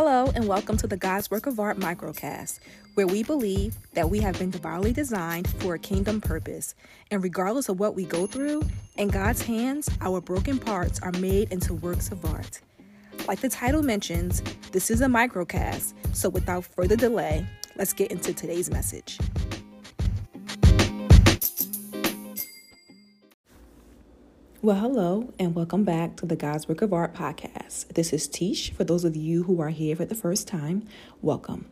Hello, and welcome to the God's Work of Art microcast, where we believe that we have been divinely designed for a kingdom purpose. And regardless of what we go through, in God's hands, our broken parts are made into works of art. Like the title mentions, this is a microcast, so without further delay, let's get into today's message. Well, hello, and welcome back to the God's Work of Art podcast. This is Teesh. For those of you who are here for the first time, welcome.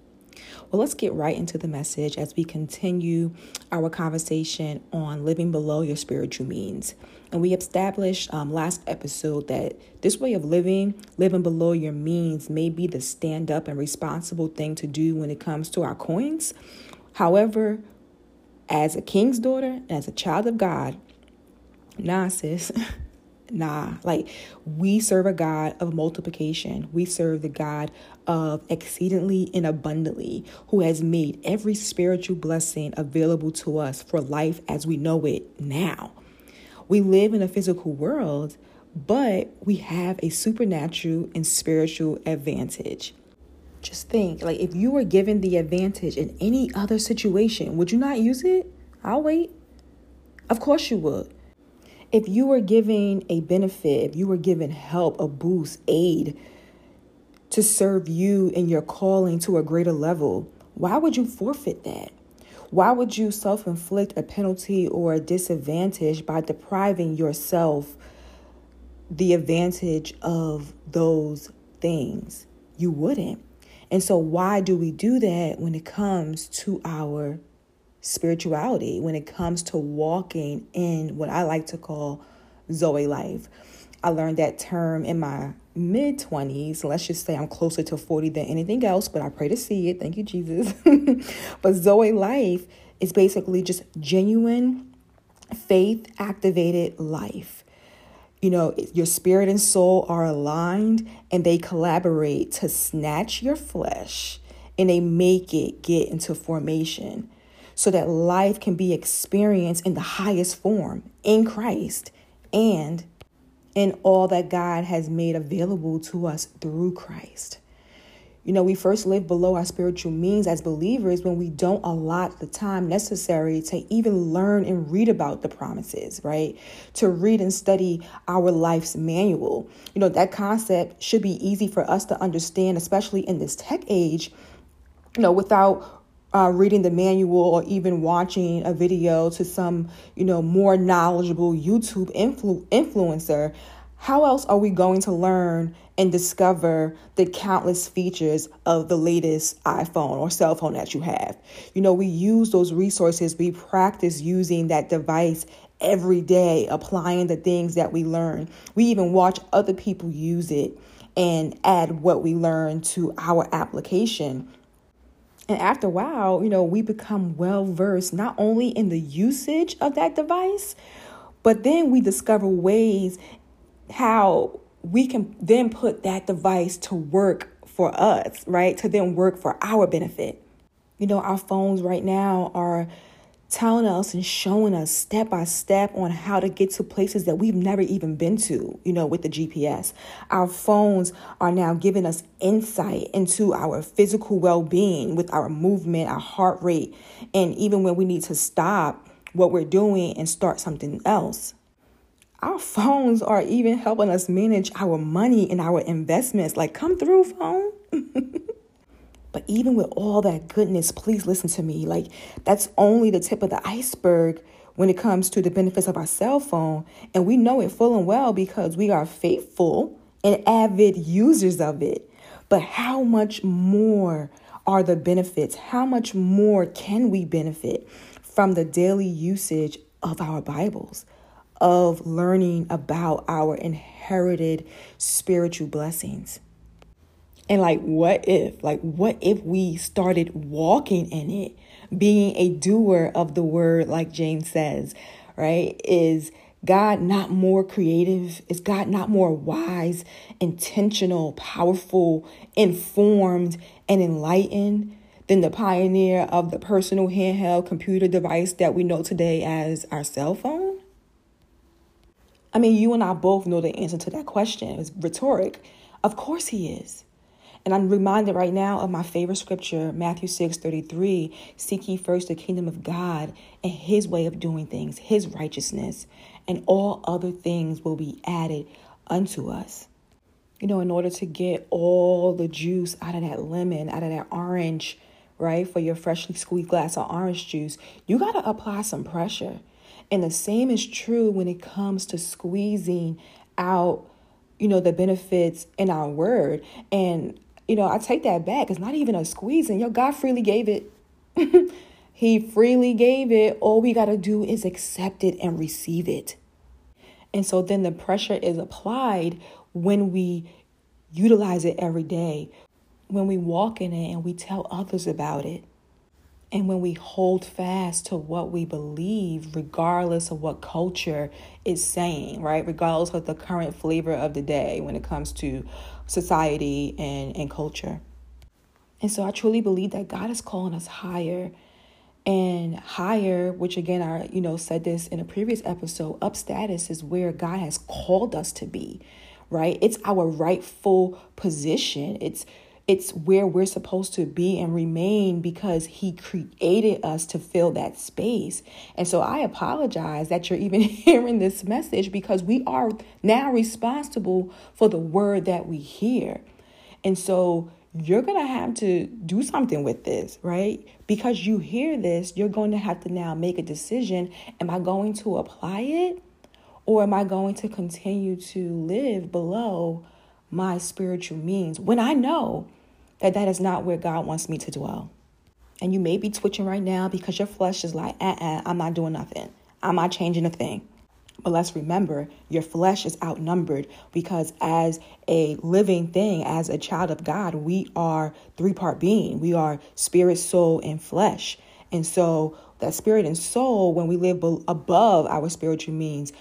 Well, let's get right into the message as we continue our conversation on living below your spiritual means. And we established um, last episode that this way of living, living below your means, may be the stand up and responsible thing to do when it comes to our coins. However, as a king's daughter, and as a child of God, nah, sis. nah, like we serve a God of multiplication. We serve the God of exceedingly and abundantly, who has made every spiritual blessing available to us for life as we know it now. We live in a physical world, but we have a supernatural and spiritual advantage. Just think like if you were given the advantage in any other situation, would you not use it? I'll wait. Of course you would. If you were giving a benefit, if you were given help, a boost, aid to serve you in your calling to a greater level, why would you forfeit that? Why would you self inflict a penalty or a disadvantage by depriving yourself the advantage of those things? You wouldn't. And so, why do we do that when it comes to our spirituality when it comes to walking in what I like to call Zoe life. I learned that term in my mid 20s. Let's just say I'm closer to 40 than anything else, but I pray to see it. Thank you, Jesus. but Zoe life is basically just genuine, faith activated life. You know, your spirit and soul are aligned and they collaborate to snatch your flesh and they make it get into formation so that life can be experienced in the highest form in Christ and in all that God has made available to us through Christ. You know, we first live below our spiritual means as believers when we don't allot the time necessary to even learn and read about the promises, right? To read and study our life's manual. You know, that concept should be easy for us to understand, especially in this tech age, you know, without uh, reading the manual or even watching a video to some, you know, more knowledgeable YouTube influ- influencer, how else are we going to learn and discover the countless features of the latest iPhone or cell phone that you have? You know, we use those resources, we practice using that device every day, applying the things that we learn. We even watch other people use it and add what we learn to our application. And after a while, you know, we become well versed not only in the usage of that device, but then we discover ways how we can then put that device to work for us, right? To then work for our benefit. You know, our phones right now are telling us and showing us step by step on how to get to places that we've never even been to, you know, with the GPS. Our phones are now giving us insight into our physical well being with our movement, our heart rate, and even when we need to stop what we're doing and start something else. Our phones are even helping us manage our money and our investments. Like, come through, phone. But even with all that goodness, please listen to me. Like, that's only the tip of the iceberg when it comes to the benefits of our cell phone. And we know it full and well because we are faithful and avid users of it. But how much more are the benefits? How much more can we benefit from the daily usage of our Bibles, of learning about our inherited spiritual blessings? And like, what if? Like, what if we started walking in it, being a doer of the word, like James says, right? Is God not more creative? Is God not more wise, intentional, powerful, informed, and enlightened than the pioneer of the personal handheld computer device that we know today as our cell phone? I mean, you and I both know the answer to that question. It's rhetoric. Of course, he is. And I'm reminded right now of my favorite scripture, Matthew 6 33. Seek ye first the kingdom of God and his way of doing things, his righteousness, and all other things will be added unto us. You know, in order to get all the juice out of that lemon, out of that orange, right, for your freshly squeezed glass of orange juice, you got to apply some pressure. And the same is true when it comes to squeezing out, you know, the benefits in our word. And, you know, I take that back. It's not even a squeezing. Yo, God freely gave it. he freely gave it. All we got to do is accept it and receive it. And so then the pressure is applied when we utilize it every day, when we walk in it and we tell others about it, and when we hold fast to what we believe, regardless of what culture is saying, right? Regardless of the current flavor of the day when it comes to society and, and culture. And so I truly believe that God is calling us higher and higher, which again, I you know said this in a previous episode. Up status is where God has called us to be, right? It's our rightful position. It's it's where we're supposed to be and remain because he created us to fill that space. And so I apologize that you're even hearing this message because we are now responsible for the word that we hear. And so you're going to have to do something with this, right? Because you hear this, you're going to have to now make a decision. Am I going to apply it? Or am I going to continue to live below my spiritual means when I know that that is not where God wants me to dwell? And you may be twitching right now because your flesh is like, uh uh-uh, I'm not doing nothing. I'm not changing a thing. But let's remember, your flesh is outnumbered because as a living thing, as a child of God, we are three part being. We are spirit, soul, and flesh. And so that spirit and soul, when we live above our spiritual means,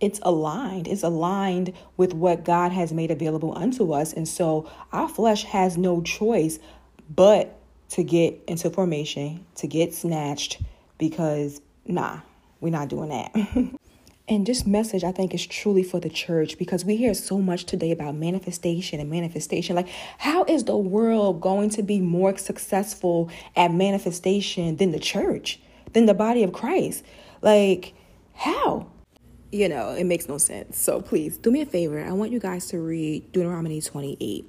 it's aligned. It's aligned with what God has made available unto us. And so our flesh has no choice but to get into formation, to get snatched, because nah, we're not doing that. And this message, I think, is truly for the church because we hear so much today about manifestation and manifestation. Like, how is the world going to be more successful at manifestation than the church, than the body of Christ? Like, how? You know, it makes no sense. So please do me a favor. I want you guys to read Deuteronomy 28.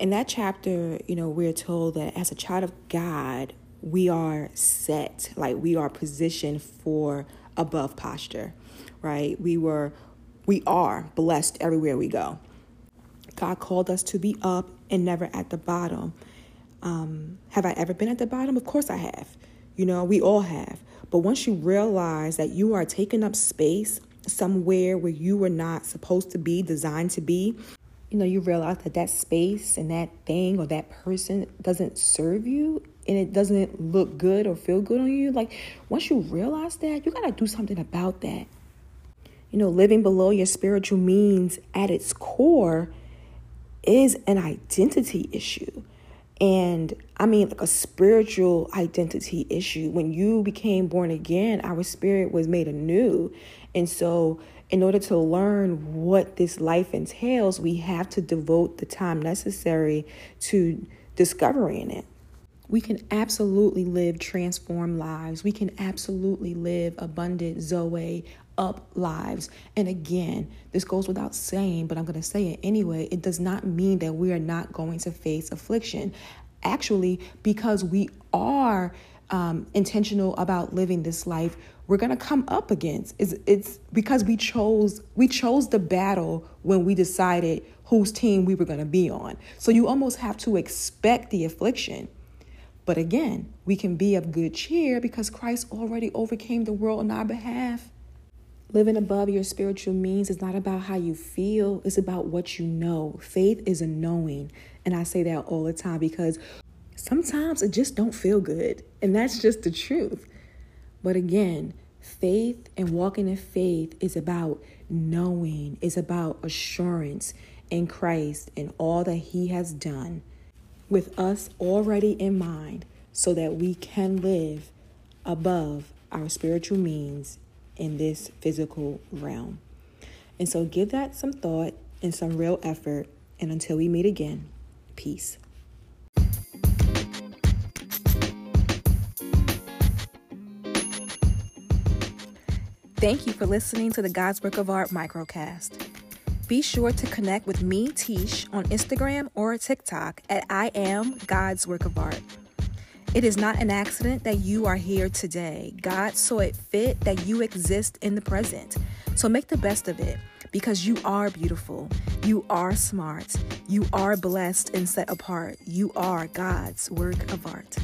In that chapter, you know, we're told that as a child of God, we are set, like we are positioned for above posture, right? We were, we are blessed everywhere we go. God called us to be up and never at the bottom. Um, have I ever been at the bottom? Of course I have. You know, we all have. But once you realize that you are taking up space somewhere where you were not supposed to be, designed to be, you know, you realize that that space and that thing or that person doesn't serve you and it doesn't look good or feel good on you, like once you realize that, you got to do something about that. You know, living below your spiritual means at its core is an identity issue. And I mean, like a spiritual identity issue. When you became born again, our spirit was made anew. And so, in order to learn what this life entails, we have to devote the time necessary to discovering it. We can absolutely live transformed lives. We can absolutely live abundant Zoe up lives. And again, this goes without saying, but I'm going to say it anyway. It does not mean that we are not going to face affliction. Actually, because we are um, intentional about living this life, we're going to come up against. It's, it's because we chose we chose the battle when we decided whose team we were going to be on. So you almost have to expect the affliction. But again, we can be of good cheer because Christ already overcame the world on our behalf. Living above your spiritual means is not about how you feel, it's about what you know. Faith is a knowing. And I say that all the time because sometimes it just don't feel good. And that's just the truth. But again, faith and walking in faith is about knowing, it's about assurance in Christ and all that he has done with us already in mind so that we can live above our spiritual means in this physical realm. And so give that some thought and some real effort. And until we meet again, Peace. Thank you for listening to the God's Work of Art microcast. Be sure to connect with me, Teesh, on Instagram or TikTok at I am God's Work of Art. It is not an accident that you are here today. God saw it fit that you exist in the present. So make the best of it because you are beautiful. You are smart. You are blessed and set apart. You are God's work of art.